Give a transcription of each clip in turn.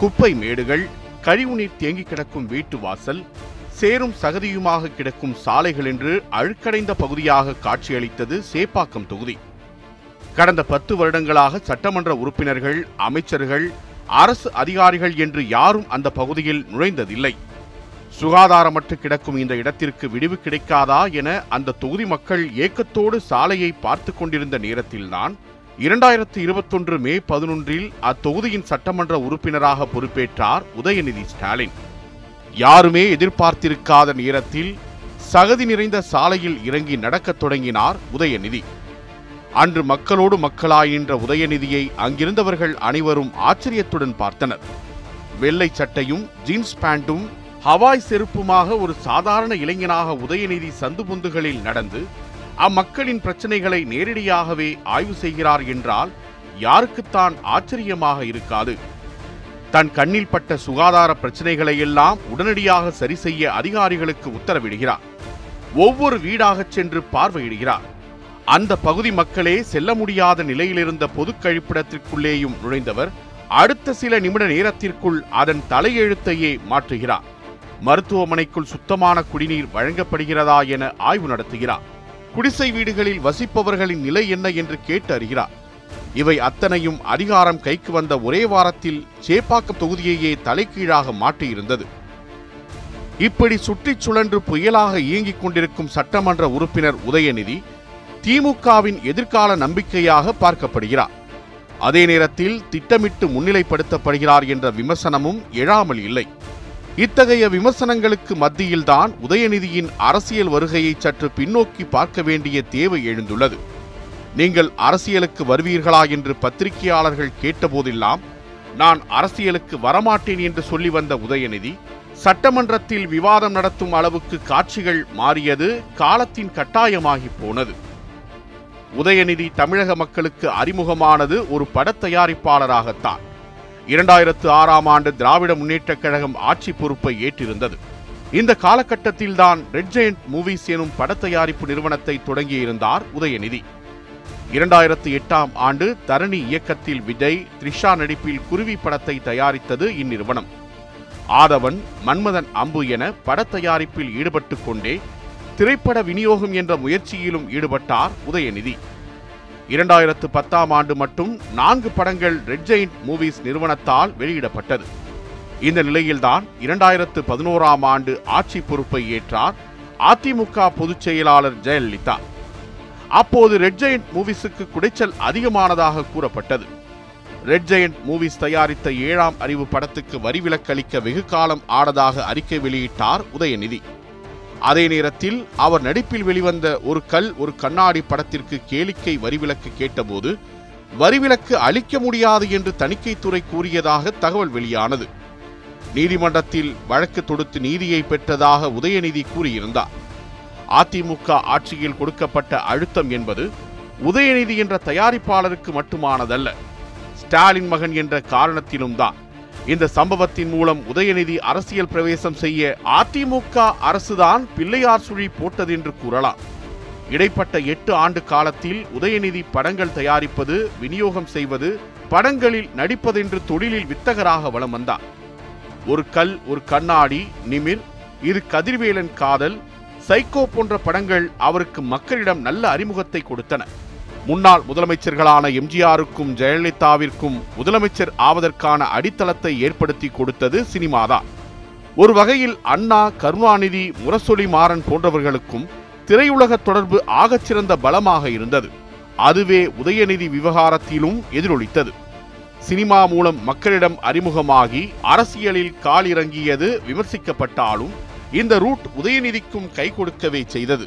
குப்பை மேடுகள் கழிவுநீர் தேங்கி கிடக்கும் வீட்டு வாசல் சேரும் சகதியுமாக கிடக்கும் சாலைகள் என்று அழுக்கடைந்த பகுதியாக காட்சியளித்தது சேப்பாக்கம் தொகுதி. கடந்த பத்து வருடங்களாக சட்டமன்ற உறுப்பினர்கள் அமைச்சர்கள் அரசு அதிகாரிகள் என்று யாரும் அந்த பகுதியில் நுழைந்ததில்லை. சுகாதாரமற்று கிடக்கும் இந்த இடத்திற்கு விடிவு கிடைக்காதா என அந்த தொகுதி மக்கள் ஏக்கத்தோடு சாலையை பார்த்து கொண்டிருந்த நேரத்தில்தான் இரண்டாயிரத்தி இருபத்தொன்று மே பதினொன்றில் அத்தொகுதியின் சட்டமன்ற உறுப்பினராக பொறுப்பேற்றார் உதயநிதி ஸ்டாலின். யாருமே எதிர்பார்த்திருக்காத நேரத்தில் சகதி நிறைந்த சாலையில் இறங்கி நடக்கத் தொடங்கினார் உதயநிதி. அன்று மக்களோடு மக்களாயின்ற உதயநிதியை அங்கிருந்தவர்கள் அனைவரும் ஆச்சரியத்துடன் பார்த்தனர். வெள்ளை சட்டையும் ஜீன்ஸ் பேண்டும் ஹவாய் செருப்புமாக ஒரு சாதாரண இளைஞனாக உதயநிதி சந்து பொந்துகளில் நடந்து அம்மக்களின் பிரச்சனைகளை நேரடியாகவே ஆய்வு செய்கிறார் என்றால் யாருக்குத்தான் ஆச்சரியமாக இருக்காது. தன் கண்ணில் பட்ட சுகாதார பிரச்சனைகளை எல்லாம் உடனடியாக சரி செய்ய அதிகாரிகளுக்கு உத்தரவிடுகிறார். ஒவ்வொரு வீடாகச் சென்று பார்வையிடுகிறார். அந்த பகுதி மக்களே செல்ல முடியாத நிலையிலிருந்த பொது கழிப்பிடத்திற்குள்ளேயும் நுழைந்தவர் அடுத்த சில நிமிட நேரத்திற்குள் அதன் தலையெழுத்தையே மாற்றுகிறார். மருத்துவமனைக்குள் சுத்தமான குடிநீர் வழங்கப்படுகிறதா என ஆய்வு நடத்துகிறார். குடிசை வீடுகளில் வசிப்பவர்களின் நிலை என்ன என்று கேட்டு அறிகிறார். இவை அத்தனையும் அதிகாரம் கைக்கு வந்த ஒரே வாரத்தில் சேப்பாக்கம் தொகுதியையே தலைகீழாக மாற்றியிருந்தது. இப்படி சுற்றி சுழன்று புயலாக இயங்கிக் கொண்டிருக்கும் சட்டமன்ற உறுப்பினர் உதயநிதி திமுகவின் எதிர்கால நம்பிக்கையாக பார்க்கப்படுகிறார். அதே நேரத்தில் திட்டமிட்டு முன்னிலைப்படுத்தப்படுகிறார் என்ற விமர்சனமும் எழாமல் இல்லை. இத்தகைய விமர்சனங்களுக்கு மத்தியில்தான் உதயநிதியின் அரசியல் வருகையை சற்று பின்னோக்கி பார்க்க வேண்டிய தேவை எழுந்துள்ளது. நீங்கள் அரசியலுக்கு வருவீர்களா என்று பத்திரிகையாளர்கள் கேட்டபோதெல்லாம் நான் அரசியலுக்கு வரமாட்டேன் என்று சொல்லி வந்த உதயநிதி சட்டமன்றத்தில் விவாதம் நடத்தும் அளவுக்கு காட்சிகள் மாறியது காலத்தின் கட்டாயமாகி போனது. உதயநிதி தமிழக மக்களுக்கு அறிமுகமானது ஒரு படத் தயாரிப்பாளராகத்தான். இரண்டாயிரத்து ஆறாம் ஆண்டு திராவிட முன்னேற்றக் கழகம் ஆட்சி பொறுப்பை ஏற்றிருந்தது. இந்த காலகட்டத்தில்தான் ரெட் ஜெயண்ட் மூவிஸ் எனும் படத் தயாரிப்பு நிறுவனத்தை தொடங்கியிருந்தார் உதயநிதி. இரண்டாயிரத்து எட்டாம் ஆண்டு தரணி இயக்கத்தில் விஜய் த்ரிஷா நடிப்பில் குருவி படத்தை தயாரித்தது இந்நிறுவனம். ஆதவன் மன்மதன் அம்பு என படத்தயாரிப்பில் தயாரிப்பில் கொண்டே திரைப்பட விநியோகம் என்ற முயற்சியிலும் ஈடுபட்டார் உதயநிதி. இரண்டாயிரத்து பத்தாம் ஆண்டு மட்டும் நான்கு படங்கள் ரெட் ஜெயின்ட் மூவிஸ் நிறுவனத்தால் வெளியிடப்பட்டது. இந்த நிலையில்தான் இரண்டாயிரத்து பதினோராம் ஆண்டு ஆட்சி பொறுப்பை ஏற்றார் அதிமுக பொதுச் செயலாளர் ஜெயலலிதா. அப்போது ரெட் ஜெயின்ட் மூவிஸுக்கு குடைச்சல் அதிகமானதாக கூறப்பட்டது. ரெட் ஜெயண்ட் மூவிஸ் தயாரித்த ஏழாம் அறிவு படத்துக்கு வரிவிலக்களிக்க வெகு காலம் ஆனதாக அறிக்கை வெளியிட்டார் உதயநிதி. அதே நேரத்தில் அவர் நடிப்பில் வெளிவந்த ஒரு கல் ஒரு கண்ணாடி படத்திற்கு கேளிக்கை வரிவிலக்கு கேட்டபோது வரிவிலக்கு அளிக்க முடியாது என்று தணிக்கைத்துறை கூறியதாக தகவல் வெளியானது. நீதிமன்றத்தில் வழக்கு தொடுத்து நீதியை பெற்றதாக உதயநிதி கூறியிருந்தார். அதிமுக ஆட்சியில் கொடுக்கப்பட்ட அழுத்தம் என்பது உதயநிதி என்ற தயாரிப்பாளருக்கு மட்டுமானதல்ல ஸ்டாலின் மகன் என்ற காரணத்திலும் தான் இந்த சம்பவத்தின் மூலம் உதயநிதி அரசியல் பிரவேசம் செய்ய அதிமுக அரசுதான் பிள்ளையார் சுழி போட்டது என்று கூறலாம். இடைப்பட்ட எட்டு ஆண்டு காலத்தில் உதயநிதி படங்கள் தயாரிப்பது விநியோகம் செய்வது படங்களில் நடிப்பதென்று தொழிலில் வித்தகராக வலம் வந்தார் ஒரு கல் ஒரு கண்ணாடி நிமிர் இது கதிர்வேலன் காதல் சைக்கோ போன்ற படங்கள் அவருக்கு மக்களிடம் நல்ல அறிமுகத்தை கொடுத்தன. முன்னாள் முதலமைச்சர்களான எம்ஜிஆருக்கும் ஜெயலலிதாவிற்கும் முதலமைச்சர் ஆவதற்கான அடித்தளத்தை ஏற்படுத்தி கொடுத்தது சினிமாதான் ஒரு வகையில் அண்ணா கருணாநிதி முரசொலி மாறன் போன்றவர்களுக்கும் திரையுலக தொடர்பு ஆகச்சிறந்த பலமாக இருந்தது. அதுவே உதயநிதி விவகாரத்திலும் எதிரொலித்தது. சினிமா மூலம் மக்களிடம் அறிமுகமாகி அரசியலில் காலிறங்கியது விமர்சிக்கப்பட்டாலும் இந்த ரூட் உதயநிதிக்கும் கை கொடுக்கவே செய்தது.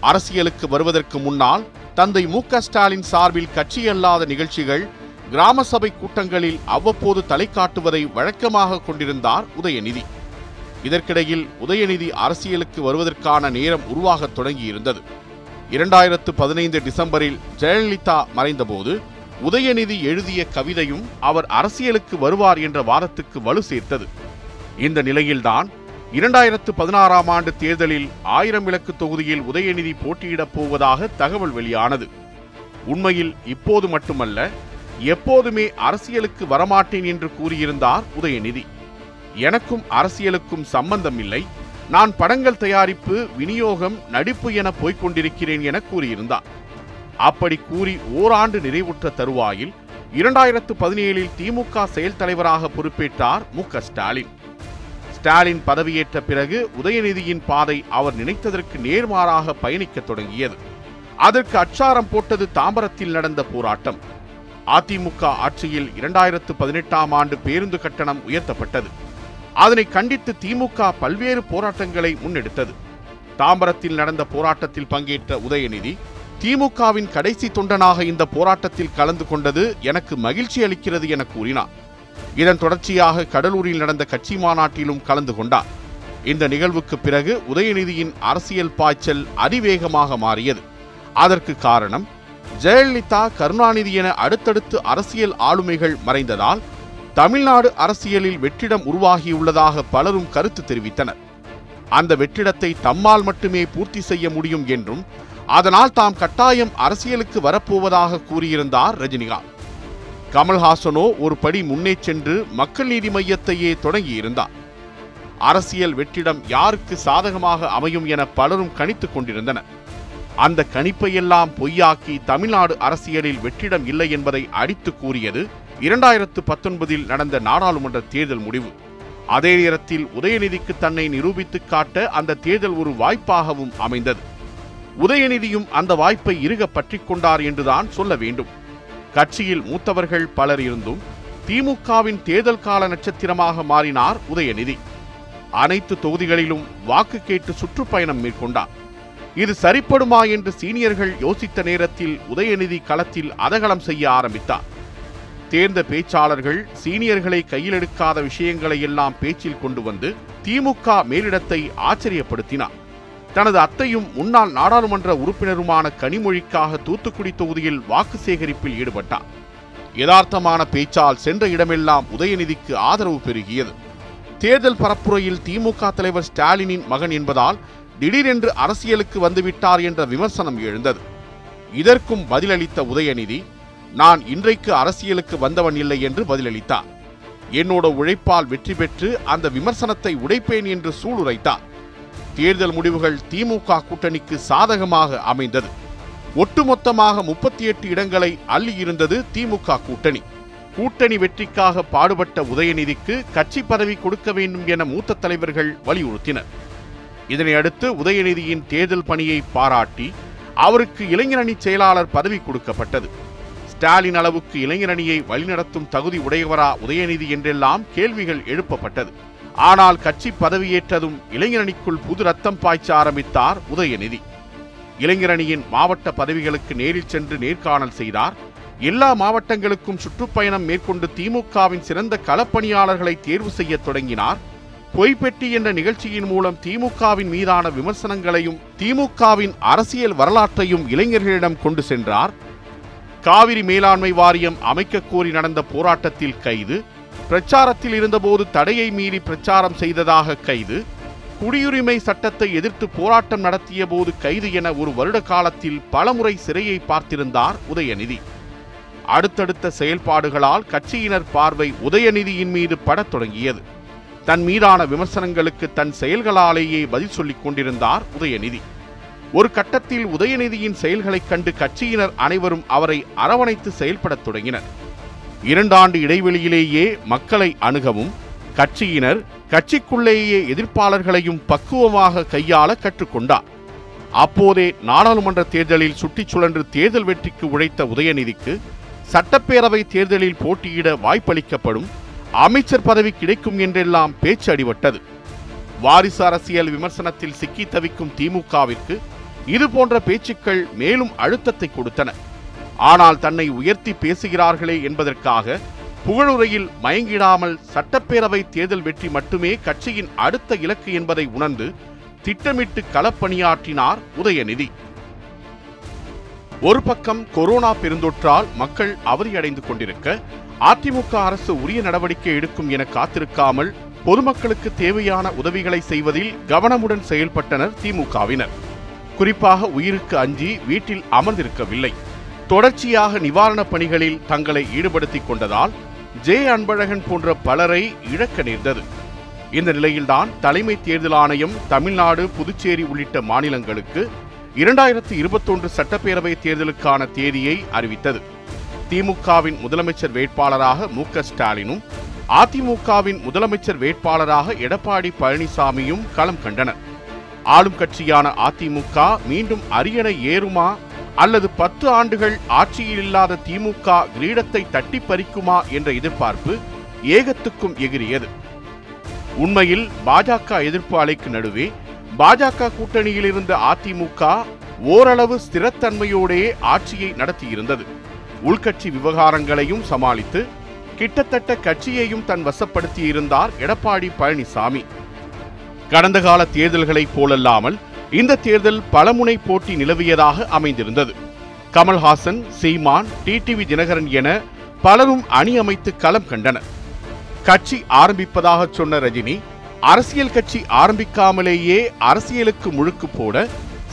அரசியலுக்கு வருவதற்கு முன்னால் தந்தை மு ஸ்டாலின் சார்பில் கட்சியல்லாத நிகழ்ச்சிகள் கிராம சபை கூட்டங்களில் அவ்வப்போது தலை காட்டுவதை வழக்கமாக கொண்டிருந்தார் உதயநிதி. இதற்கிடையில் உதயநிதி அரசியலுக்கு வருவதற்கான நேரம் உருவாகத் தொடங்கியிருந்தது. இரண்டாயிரத்து பதினைந்து டிசம்பரில் ஜெயலலிதா மறைந்தபோது உதயநிதி எழுதிய கவிதையும் அவர் அரசியலுக்கு வருவார் என்ற வாதத்துக்கு வலு சேர்த்தது. இந்த நிலையில்தான் இரண்டாயிரத்து பதினாறாம் ஆண்டு தேர்தலில் ஆயிரம் விளக்கு தொகுதியில் உதயநிதி போட்டியிடப் போவதாக தகவல் வெளியானது. உண்மையில் இப்போது மட்டுமல்ல எப்போதுமே அரசியலுக்கு வரமாட்டேன் என்று கூறியிருந்தார் உதயநிதி. எனக்கும் அரசியலுக்கும் சம்பந்தம் இல்லை நான் படங்கள் தயாரிப்பு விநியோகம் நடிப்பு என போய்க் கொண்டிருக்கிறேன் என கூறியிருந்தார். அப்படி கூறி ஓராண்டு நிறைவுற்ற தருவாயில் இரண்டாயிரத்து பதினேழில் திமுக செயல் தலைவராக பொறுப்பேற்றார் மு க ஸ்டாலின். ஸ்டாலின் பதவியேற்ற பிறகு உதயநிதியின் பாதை அவர் நினைத்ததற்கு நேர்மாறாக பயணிக்கத் தொடங்கியது. அதற்கு அச்சாரம் போட்டது தாம்பரத்தில் நடந்த போராட்டம். அதிமுக ஆட்சியில் இரண்டாயிரத்து பதினெட்டாம் ஆண்டு பேருந்து கட்டணம் உயர்த்தப்பட்டது. அதனை கண்டித்து திமுக பல்வேறு போராட்டங்களை முன்னெடுத்தது. தாம்பரத்தில் நடந்த போராட்டத்தில் பங்கேற்ற உதயநிதி திமுகவின் கடைசி தொண்டனாக இந்த போராட்டத்தில் கலந்து கொண்டது எனக்கு மகிழ்ச்சி அளிக்கிறது என கூறினார். இதன் தொடர்ச்சியாக கடலூரில் நடந்த கட்சி மாநாட்டிலும் கலந்து கொண்டார். இந்த நிகழ்வுக்கு பிறகு உதயநிதியின் அரசியல் பாய்ச்சல் அதிவேகமாக மாறியது. அதற்கு காரணம் ஜெயலலிதா கருணாநிதி என அடுத்தடுத்து அரசியல் ஆளுமைகள் மறைந்ததால் தமிழ்நாடு அரசியலில் வெற்றிடம் உருவாகியுள்ளதாக பலரும் கருத்து தெரிவித்தனர். அந்த வெற்றிடத்தை தம்மால் மட்டுமே பூர்த்தி செய்ய முடியும் என்றும் அதனால் தாம் கட்டாயம் அரசியலுக்கு வரப்போவதாக கூறியிருந்தார் ரஜினிகாந்த். கமல்ஹாசனோ ஒரு படி முன்னே சென்று மக்கள் நீதி மையத்தையே தொடங்கியிருந்தார். அரசியல் வெற்றிடம் யாருக்கு சாதகமாக அமையும் என பலரும் கணித்துக் கொண்டிருந்தனர். அந்த கணிப்பையெல்லாம் பொய்யாக்கி தமிழ்நாடு அரசியலில் வெற்றிடம் இல்லை என்பதை அடித்து கூறியது இரண்டாயிரத்து பத்தொன்பதில் நடந்த நாடாளுமன்ற தேர்தல் முடிவு. அதே நேரத்தில் உதயநிதிக்கு தன்னை நிரூபித்து காட்ட அந்த தேர்தல் ஒரு வாய்ப்பாகவும் அமைந்தது. உதயநிதியும் அந்த வாய்ப்பை இறுக பற்றிக் கொண்டார் என்றுதான் சொல்ல வேண்டும். கட்சியில் மூத்தவர்கள் பலர் இருந்தும் திமுகவின் தேர்தல் கால நட்சத்திரமாக மாறினார் உதயநிதி. அனைத்து தொகுதிகளிலும் வாக்கு கேட்டு சுற்றுப்பயணம் மேற்கொண்டார். இது சரிப்படுமா என்று சீனியர்கள் யோசித்த நேரத்தில் உதயநிதி களத்தில் அதகலம் செய்ய ஆரம்பித்தார். தேர்ந்த பேச்சாளர்கள் சீனியர்களை கையிலெடுக்காத விஷயங்களை எல்லாம் பேச்சில் கொண்டு வந்து திமுக மேலிடத்தை ஆச்சரியப்படுத்தினார். தனது அத்தையும் முன்னாள் நாடாளுமன்ற உறுப்பினருமான கனிமொழிக்காக தூத்துக்குடி தொகுதியில் வாக்கு சேகரிப்பில் ஈடுபட்டார். யதார்த்தமான பேச்சால் சென்ற இடமெல்லாம் உதயநிதிக்கு ஆதரவு பெருகியது. தேர்தல் பரப்புரையில் திமுக தலைவர் ஸ்டாலினின் மகன் என்பதால் திடீரென்று அரசியலுக்கு வந்துவிட்டார் என்ற விமர்சனம் எழுந்தது. இதற்கும் பதிலளித்த உதயநிதி நான் இன்றைக்கு அரசியலுக்கு வந்தவன் இல்லை என்று பதிலளித்தார். என்னோட உழைப்பால் வெற்றி பெற்று அந்த விமர்சனத்தை உடைப்பேன் என்று சூளுரைத்தார். தேர்தல் முடிவுகள் திமுக கூட்டணிக்கு சாதகமாக அமைந்தது. ஒட்டுமொத்தமாக முப்பத்தி எட்டு இடங்களை அள்ளியிருந்தது திமுக கூட்டணி. கூட்டணி வெற்றிக்காக பாடுபட்ட உதயநிதிக்கு கட்சி பதவி கொடுக்க வேண்டும் என மூத்த தலைவர்கள் வலியுறுத்தினர். இதனை அடுத்து உதயநிதியின் தேர்தல் பணியை பாராட்டி அவருக்கு இளைஞரணி செயலாளர் பதவி கொடுக்கப்பட்டது. ஸ்டாலின் அளவுக்கு இளைஞரணியை வழிநடத்தும் தகுதி உடையவரா உதயநிதி என்றெல்லாம் கேள்விகள் எழுப்பப்பட்டது. ஆனால் கட்சி பதவியேற்றதும் இளைஞரணிக்குள் புது ரத்தம் பாய்ச்ச ஆரம்பித்தார் உதயநிதி. இளைஞரணியின் மாவட்ட பதவிகளுக்கு நேரில் சென்று நேர்காணல் செய்தார். எல்லா மாவட்டங்களுக்கும் சுற்றுப்பயணம் மேற்கொண்டு திமுகவின் சிறந்த களப்பணியாளர்களை தேர்வு செய்ய தொடங்கினார். பொய்பெட்டி என்ற நிகழ்ச்சியின் மூலம் திமுகவின் மீதான விமர்சனங்களையும் திமுகவின் அரசியல் வரலாற்றையும் இளைஞர்களிடம் கொண்டு சென்றார். காவிரி மேலாண்மை வாரியம் அமைக்க கோரி நடந்த போராட்டத்தில் கைது பிரச்சாரத்தில் இருந்தபோது தடையை மீறி பிரச்சாரம் செய்ததாக கைது குடியுரிமை சட்டத்தை எதிர்த்து போராட்டம் நடத்திய போது கைது என ஒரு வருட காலத்தில் பலமுறை சிறையை பார்த்திருந்தார் உதயநிதி. அடுத்தடுத்த செயல்பாடுகளால் கட்சியினர் பார்வை உதயநிதியின் மீது படத் தொடங்கியது. தன் மீதான விமர்சனங்களுக்கு தன் செயல்களாலேயே பதில் சொல்லிக் கொண்டிருந்தார் உதயநிதி. ஒரு கட்டத்தில் உதயநிதியின் செயல்களைக் கண்டு கட்சியினர் அனைவரும் அவரை அரவணைத்து செயல்படத் தொடங்கினர். இரண்டாண்டு இடைவெளியிலேயே மக்களை அணுகவும் கட்சியினர் கட்சிக்குள்ளேயே எதிர்ப்பாளர்களையும் பக்குவமாக கையாள கற்றுக்கொண்டார். அப்போதே நாடாளுமன்ற தேர்தலில் சுற்றிச் சுழன்று தேர்தல் வெற்றிக்கு உழைத்த உதயநிதிக்கு சட்டப்பேரவை தேர்தலில் போட்டியிட வாய்ப்பளிக்கப்படும் அமைச்சர் பதவி கிடைக்கும் என்றெல்லாம் பேச்சு அடிபட்டது. வாரிசு அரசியல் விமர்சனத்தில் சிக்கி தவிக்கும் திமுகவிற்கு இதுபோன்ற பேச்சுக்கள் மேலும் அழுத்தத்தை கொடுத்தன. ஆனால் தன்னை உயர்த்தி பேசுகிறார்களே என்பதற்காக புகழுரையில் மயங்கிடாமல் சட்டப்பேரவை தேர்தல் வெற்றி மட்டுமே கட்சியின் அடுத்த இலக்கு என்பதை உணர்ந்து திட்டமிட்டு களப்பணியாற்றினார் உதயநிதி. ஒரு பக்கம் கொரோனா பெருந்தொற்றால் மக்கள் அவதியடைந்து கொண்டிருக்க அதிமுக அரசு உரிய நடவடிக்கை எடுக்கும் என காத்திருக்காமல் பொதுமக்களுக்கு தேவையான உதவிகளை செய்வதில் கவனமுடன் செயல்பட்டனர் திமுகவினர். குறிப்பாக உயிருக்கு அஞ்சி வீட்டில் அமர்ந்திருக்கவில்லை. தொடர்ச்சியாக நிவாரணப் பணிகளில் தங்களை ஈடுபடுத்திக் கொண்டதால் ஜே அன்பழகன் போன்ற பலரை இழக்க நேர்ந்தது. இந்த நிலையில்தான் தலைமை தேர்தல் ஆணையம் தமிழ்நாடு புதுச்சேரி உள்ளிட்ட மாநிலங்களுக்கு இரண்டாயிரத்தி இருபத்தொன்று சட்டப்பேரவை தேர்தலுக்கான தேதியை அறிவித்தது. திமுகவின் முதலமைச்சர் வேட்பாளராக மு க ஸ்டாலினும் அதிமுகவின் முதலமைச்சர் வேட்பாளராக எடப்பாடி பழனிசாமியும் களம் கண்டனர். ஆளும் கட்சியான அதிமுக மீண்டும் அரியணை ஏறுமா அல்லது பத்து ஆண்டுகள் ஆட்சியில் இல்லாத திமுக கிரீடத்தை தட்டி பறிக்குமா என்ற எதிர்பார்ப்பு ஏகத்துக்கும் எகிரியது உண்மையில் பாஜக எதிர்ப்பு அலைக்கு நடுவே பாஜக கூட்டணியில் இருந்த அதிமுக ஓரளவு ஸ்திரத்தன்மையோடே ஆட்சியை நடத்தியிருந்தது. உள்கட்சி விவகாரங்களையும் சமாளித்து கிட்டத்தட்ட கட்சியையும் தன் வசப்படுத்தியிருந்தார் எடப்பாடி பழனிசாமி. கடந்த கால தேர்தல்களைப் போலல்லாமல் இந்த தேர்தல் பலமுனை போட்டி நிலவியதாக அமைந்திருந்தது. கமல்ஹாசன் சீமான் டிடிவி தினகரன் என பலரும் அணி அமைத்து களம் கண்டனர். கட்சி ஆரம்பிப்பதாக சொன்ன ரஜினி அரசியல் கட்சி ஆரம்பிக்காமலேயே அரசியலுக்கு முழுக்கு போட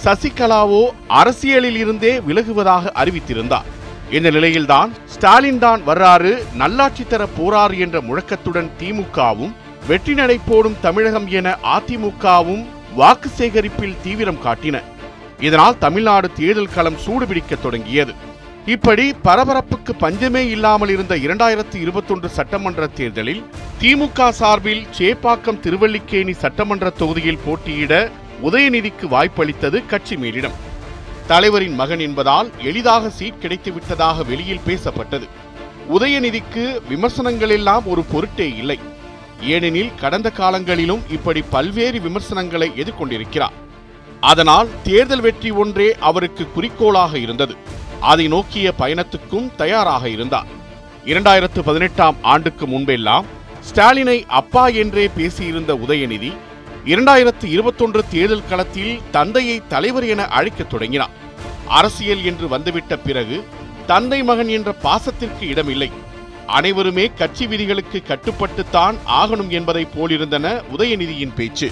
சசிகலாவோ அரசியலில் இருந்தே விலகுவதாக அறிவித்திருந்தார். இந்த நிலையில்தான் ஸ்டாலின் தான் வர்றாரு நல்லாட்சி தர போறாரு என்ற முழக்கத்துடன் திமுகவும் வெற்றி நடை போடும் தமிழகம் என அதிமுகவும் வாக்கு சேகரிப்பில் தீவிரம் காட்டின. இதனால் தமிழ்நாடு தேர்தல் களம் சூடுபிடிக்க தொடங்கியது. இப்படி பரபரப்புக்கு பஞ்சமே இல்லாமல் இருந்த இரண்டாயிரத்தி இருபத்தொன்று சட்டமன்ற தேர்தலில் திமுக சார்பில் சேப்பாக்கம் திருவல்லிக்கேணி சட்டமன்ற தொகுதியில் போட்டியிட உதயநிதிக்கு வாய்ப்பளித்தது கட்சி மேலிடம். தலைவரின் மகன் என்பதால் எளிதாக சீட் கிடைத்துவிட்டதாக வெளியில் பேசப்பட்டது. உதயநிதிக்கு விமர்சனங்கள் எல்லாம் ஒரு பொருட்டே இல்லை. ஏனெனில் கடந்த காலங்களிலும் இப்படி பல்வேறு விமர்சனங்களை எதிர்கொண்டிருக்கிறார். அதனால் தேர்தல் வெற்றி ஒன்றே அவருக்கு குறிக்கோளாக இருந்தது. அதை நோக்கிய பயணத்துக்கும் தயாராக இருந்தார். இரண்டாயிரத்து பதினெட்டாம் ஆண்டுக்கு முன்பெல்லாம் ஸ்டாலினை அப்பா என்றே பேசியிருந்த உதயநிதி இரண்டாயிரத்து இருபத்தொன்று தேர்தல் களத்தில் தந்தையை தலைவர் என அழைக்கத் தொடங்கினார். அரசியல் என்று வந்துவிட்ட பிறகு தந்தை மகன் என்ற பாசத்திற்கு இடமில்லை. அனைவருமே கட்சி விதிகளுக்கு கட்டுப்பட்டுத்தான் ஆகணும் என்பதை போலிருந்தன உதயநிதியின் பேச்சு.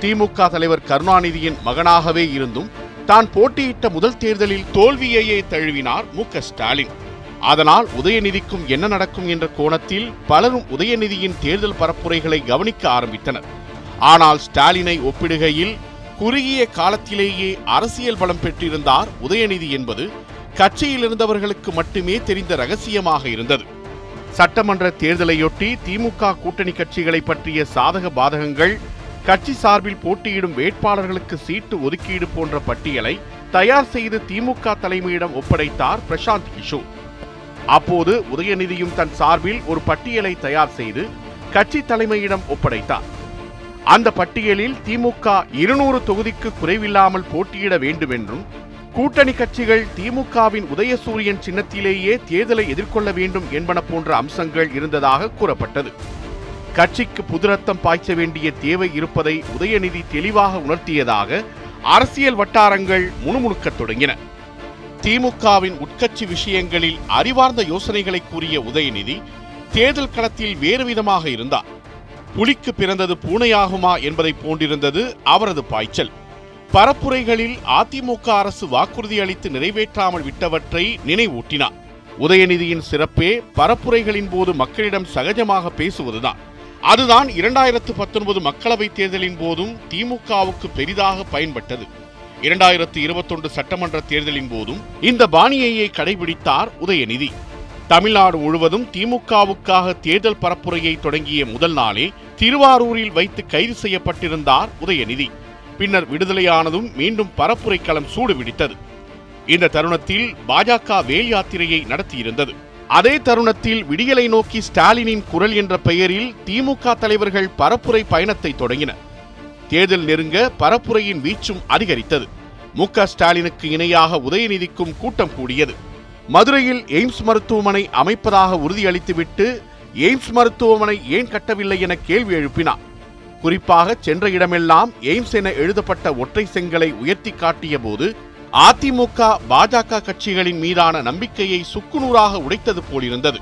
திமுக தலைவர் கருணாநிதியின் மகனாகவே இருந்தும் தான் போட்டியிட்ட முதல் தேர்தலில் தோல்வியையே தழுவினார் மு ஸ்டாலின். அதனால் உதயநிதிக்கும் என்ன நடக்கும் என்ற கோணத்தில் பலரும் உதயநிதியின் தேர்தல் பரப்புரைகளை கவனிக்க ஆரம்பித்தனர். ஆனால் ஸ்டாலினை ஒப்பிடுகையில் குறுகிய காலத்திலேயே அரசியல் பலம் பெற்றிருந்தார் உதயநிதி என்பது கட்சியில் இருந்தவர்களுக்கு மட்டுமே தெரிந்த ரகசியமாக இருந்தது. சட்டமன்ற தேர்தலையொட்டி திமுக கூட்டணி கட்சிகளை பற்றிய சாதக பாதகங்கள் கட்சி சார்பில் போட்டியிடும் வேட்பாளர்களுக்கு சீட்டு ஒதுக்கீடு போன்ற பட்டியலை தயார் செய்து திமுக தலைமையிடம் ஒப்படைத்தார் பிரசாந்த் கிஷோர். அப்போது உதயநிதியும் தன் சார்பில் ஒரு பட்டியலை தயார் செய்து கட்சி தலைமையிடம் ஒப்படைத்தார். அந்த பட்டியலில் திமுக இருநூறு தொகுதிக்கு குறைவில்லாமல் போட்டியிட வேண்டும் என்றும் கூட்டணி கட்சிகள் திமுகவின் உதயசூரியன் சின்னத்திலேயே தேர்தலை எதிர்கொள்ள வேண்டும் என்பன போன்ற அம்சங்கள் இருந்ததாக கூறப்பட்டது. கட்சிக்கு புதுரத்தம் பாய்ச்ச வேண்டிய தேவை இருப்பதை உதயநிதி தெளிவாக உணர்த்தியதாக அரசியல் வட்டாரங்கள் முணுமுணுக்கத் தொடங்கின. திமுகவின் உட்கட்சி விஷயங்களில் அறிவார்ந்த யோசனைகளை கூறிய உதயநிதி தேர்தல் களத்தில் வேறு விதமாக இருந்தார். புலிக்கு பிறந்தது பூனையாகுமா என்பதை போன்றிருந்தது அவரது பாய்ச்சல். பரப்புரைகளில் அதிமுக அரசு வாக்குறுதி அளித்து நிறைவேற்றாமல் விட்டவற்றை நினைவூட்டினார். உதயநிதியின் சிறப்பே பரப்புரைகளின் போது மக்களிடம் சகஜமாக பேசுவதுதான். அதுதான் இரண்டாயிரத்து பத்தொன்பது மக்களவைத் தேர்தலின் போதும் திமுகவுக்கு பெரிதாக பயன்பட்டது. இரண்டாயிரத்து இருபத்தொன்று சட்டமன்ற தேர்தலின் போதும் இந்த பாணியையே கடைபிடித்தார் உதயநிதி. தமிழ்நாடு முழுவதும் திமுகவுக்காக தேர்தல் பரப்புரையை தொடங்கிய முதல் நாளே திருவாரூரில் வைத்து கைது செய்யப்பட்டிருந்தார் உதயநிதி. பின்னர் விடுதலையானதும் மீண்டும் பரப்புரை களம் சூடு இந்த தருணத்தில் பாஜக வேல் யாத்திரையை நடத்தியிருந்தது. அதே தருணத்தில் விடியலை நோக்கி ஸ்டாலினின் குரல் என்ற பெயரில் திமுக தலைவர்கள் பரப்புரை பயணத்தை தொடங்கினர் தேர்தல் நெருங்க பரப்புரையின் வீச்சும் அதிகரித்தது. மு க ஸ்டாலினுக்கு இணையாக உதயநிதிக்கும் கூட்டம் கூடியது. மதுரையில் எய்ம்ஸ் மருத்துவமனை அமைப்பதாக உறுதியளித்துவிட்டு எய்ம்ஸ் மருத்துவமனை ஏன் கட்டவில்லை என கேள்வி எழுப்பினார். குறிப்பாக சென்ற இடமெல்லாம் எய்ம்ஸ் என எழுதப்பட்ட ஒற்றை செங்கலை உயர்த்தி காட்டிய போது அதிமுக பாஜக கட்சிகளின் மீதான நம்பிக்கையை சுக்குநூறாக உடைத்தது போலிருந்தது.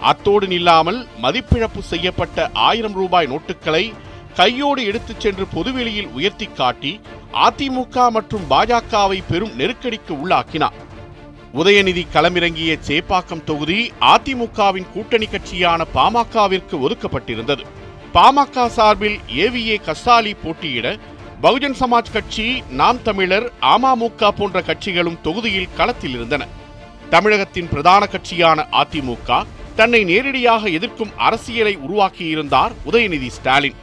அத்தோடு நில்லாமல் மதிப்பிழப்பு செய்யப்பட்ட ஆயிரம் ரூபாய் நோட்டுகளை கையோடு எடுத்துச் சென்று பொதுவெளியில் உயர்த்தி காட்டி அதிமுக மற்றும் பாஜகவை பெரும் நெருக்கடிக்கு உள்ளாக்கினார். உதயநிதி களமிறங்கிய சேப்பாக்கம் தொகுதி அதிமுகவின் கூட்டணி கட்சியான பாமகவிற்கு ஒதுக்கப்பட்டிருந்தது. பாமக சார்பில் ஏவிஏ கஸ்தாலி போட்டியிட பகுஜன் சமாஜ் கட்சி நாம் தமிழர் அமமுக போன்ற கட்சிகளும் தொகுதியில் களத்தில் இருந்தன. தமிழகத்தின் பிரதான கட்சியான அதிமுக தன்னை நேரடியாக எதிர்க்கும் அரசியலை உருவாக்கியிருந்தார் உதயநிதி ஸ்டாலின்.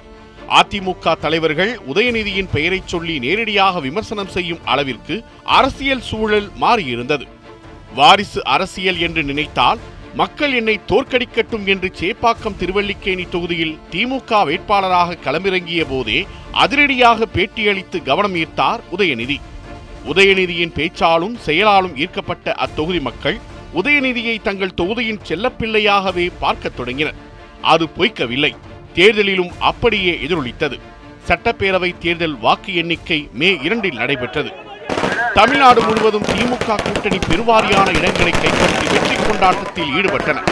அதிமுக தலைவர்கள் உதயநிதியின் பெயரை சொல்லி நேரடியாக விமர்சனம் செய்யும் அளவிற்கு அரசியல் சூழல் மாறியிருந்தது. வாரிசு அரசியல் என்று நினைத்தால் மக்கள் என்னை தோற்கடிக்கட்டும் என்று சேப்பாக்கம் திருவல்லிக்கேணி தொகுதியில் திமுக வேட்பாளராக களமிறங்கிய போதே அதிரடியாக பேட்டியளித்து கவனம் ஈர்த்தார் உதயநிதி. உதயநிதியின் பேச்சாலும் செயலாலும் ஈர்க்கப்பட்ட அத்தொகுதி மக்கள் உதயநிதியை தங்கள் தொகுதியின் செல்லப்பிள்ளையாகவே பார்க்கத் தொடங்கினர். அது பொய்க்கவில்லை. தேர்தலிலும் அப்படியே எதிரொலித்தது. சட்டப்பேரவை தேர்தல் வாக்கு எண்ணிக்கை மே இரண்டில் நடைபெற்றது. தமிழ்நாடு முழுவதும் திமுக கூட்டணி பெருவாரியான இடங்களை கைப்பற்றி வெற்றி கொண்டாட்டத்தில் ஈடுபட்டனர்.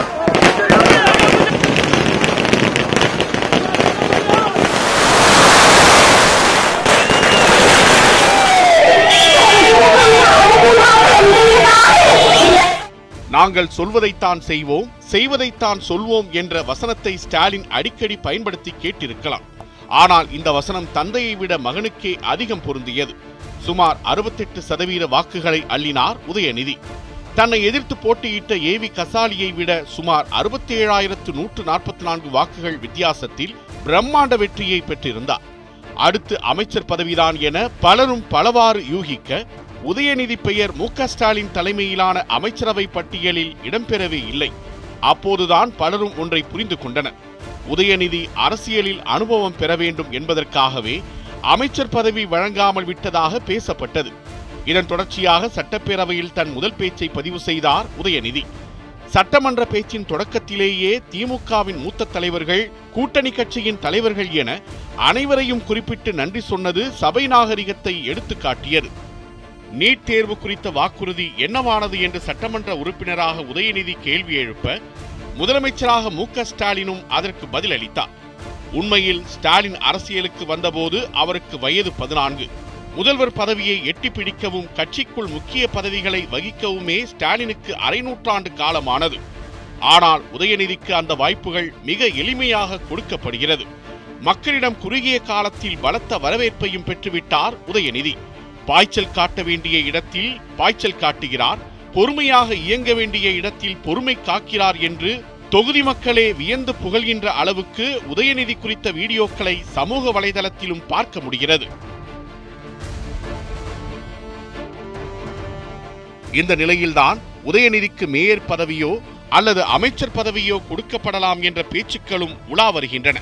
நாங்கள் சொல்வதைத்தான் செய்வோம் செய்வதைத்தான் சொல்வோம் என்ற வசனத்தை ஸ்டாலின் அடிக்கடி பயன்படுத்தி கேட்டிருக்கலாம். ஆனால் இந்த வசனம் தந்தையை விட மகனுக்கே அதிகம் பொருந்தியது. சுமார் அறுபத்தெட்டு சதவீத வாக்குகளை அள்ளினார் உதயநிதி. தன்னை எதிர்த்து போட்டியிட்ட ஏவி கசாலியை விட சுமார் அறுபத்தி ஏழாயிரத்து நூற்று நாற்பத்தி நான்கு வாக்குகள் வித்தியாசத்தில் பிரம்மாண்ட வெற்றியை பெற்றிருந்தார். அடுத்து அமைச்சர் பதவிதான் என பலரும் பலவாறு யூகிக்க உதயநிதி பெயர் மு ஸ்டாலின் தலைமையிலான அமைச்சரவை பட்டியலில் இடம்பெறவே இல்லை. அப்போதுதான் பலரும் ஒன்றை புரிந்து கொண்டனர். உதயநிதி அரசியலில் அனுபவம் பெற வேண்டும் என்பதற்காகவே அமைச்சர் பதவி வழங்காமல் விட்டதாக பேசப்பட்டது. இதன் தொடர்ச்சியாக சட்டப்பேரவையில் தன் முதல் பேச்சை பதிவு செய்தார் உதயநிதி. சட்டமன்ற பேச்சின் தொடக்கத்திலேயே திமுகவின் மூத்த தலைவர்கள் கூட்டணி கட்சியின் தலைவர்கள் என அனைவரையும் குறிப்பிட்டு நன்றி சொன்னது சபை நாகரிகத்தை எடுத்துக்காட்டியது. நீட் தேர்வு குறித்த வாக்குறுதி என்னவானது என்று சட்டமன்ற உறுப்பினராக உதயநிதி கேள்வி எழுப்ப முதலமைச்சராக மு க ஸ்டாலினும் அதற்கு பதிலளித்தார். உண்மையில் ஸ்டாலின் அரசியலுக்கு வந்தபோது அவருக்கு வயது பதினான்கு. முதல்வர் பதவியை எட்டி பிடிக்கவும் கட்சிக்குள் முக்கிய பதவிகளை வகிக்கவுமே ஸ்டாலினுக்கு அரை நூற்றாண்டு காலமானது. ஆனால் உதயநிதிக்கு அந்த வாய்ப்புகள் மிக எளிமையாக கொடுக்கப்படுகிறது. மக்களிடம் குறுகிய காலத்தில் பலத்த வரவேற்பையும் பெற்றுவிட்டார் உதயநிதி. பாய்ச்சல் காட்ட வேண்டிய இடத்தில் பாய்ச்சல் காட்டுகிறார் பொறுமையாக இயங்க வேண்டிய இடத்தில் பொறுமை காக்கிறார் என்று தொகுதி மக்களே வியந்து புகழ்கின்ற அளவுக்கு உதயநிதி குறித்த வீடியோக்களை சமூக வலைதளத்திலும் பார்க்க முடிகிறது. இந்த நிலையில்தான் உதயநிதிக்கு மேயர் பதவியோ அல்லது அமைச்சர் பதவியோ கொடுக்கப்படலாம் என்ற பேச்சுக்களும் உலா வருகின்றன.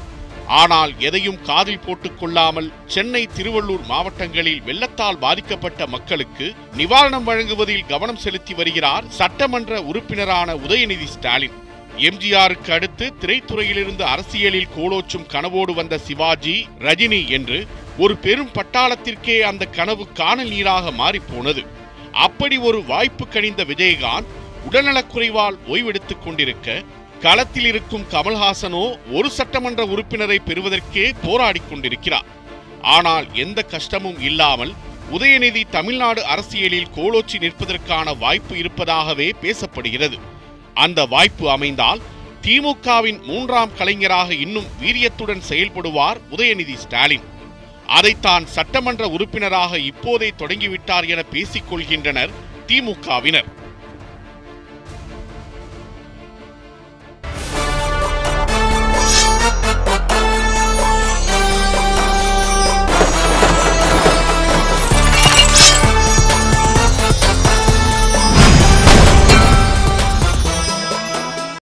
ஆனால் எதையும் காதில் போட்டுக் கொள்ளாமல் சென்னை திருவள்ளூர் மாவட்டங்களில் வெள்ளத்தால் பாதிக்கப்பட்ட மக்களுக்கு நிவாரணம் வழங்குவதில் கவனம் செலுத்தி வருகிறார் சட்டமன்ற உறுப்பினரான உதயநிதி ஸ்டாலின். எம்ஜிஆருக்கு அடுத்து திரைத்துறையிலிருந்து அரசியலில் கோலோச்சும் கனவோடு வந்த சிவாஜி ரஜினி என்று ஒரு பெரும் பட்டாளத்திற்கே அந்த கனவு காணல் நீராக மாறிப்போனது. அப்படி ஒரு வாய்ப்பு கணிந்த விஜயகாந்த் உடல்நலக்குறைவால் ஓய்வெடுத்துக் கொண்டிருக்க களத்தில் இருக்கும் கமல்ஹாசனோ ஒரு சட்டமன்ற உறுப்பினரை பெறுவதற்கே போராடிக் கொண்டிருக்கிறார். ஆனால் எந்த கஷ்டமும் இல்லாமல் உதயநிதி தமிழ்நாடு அரசியலில் கோலோச்சி நிற்பதற்கான வாய்ப்பு இருப்பதாகவே பேசப்படுகிறது. அந்த வாய்ப்பு அமைந்தால் திமுகவின் மூன்றாம் கலைஞராக இன்னும் வீரியத்துடன் செயல்படுவார் உதயநிதி ஸ்டாலின். அதைத்தான் சட்டமன்ற உறுப்பினராக இப்போதே தொடங்கிவிட்டார் என பேசிக் கொள்கின்றனர் திமுகவினர்.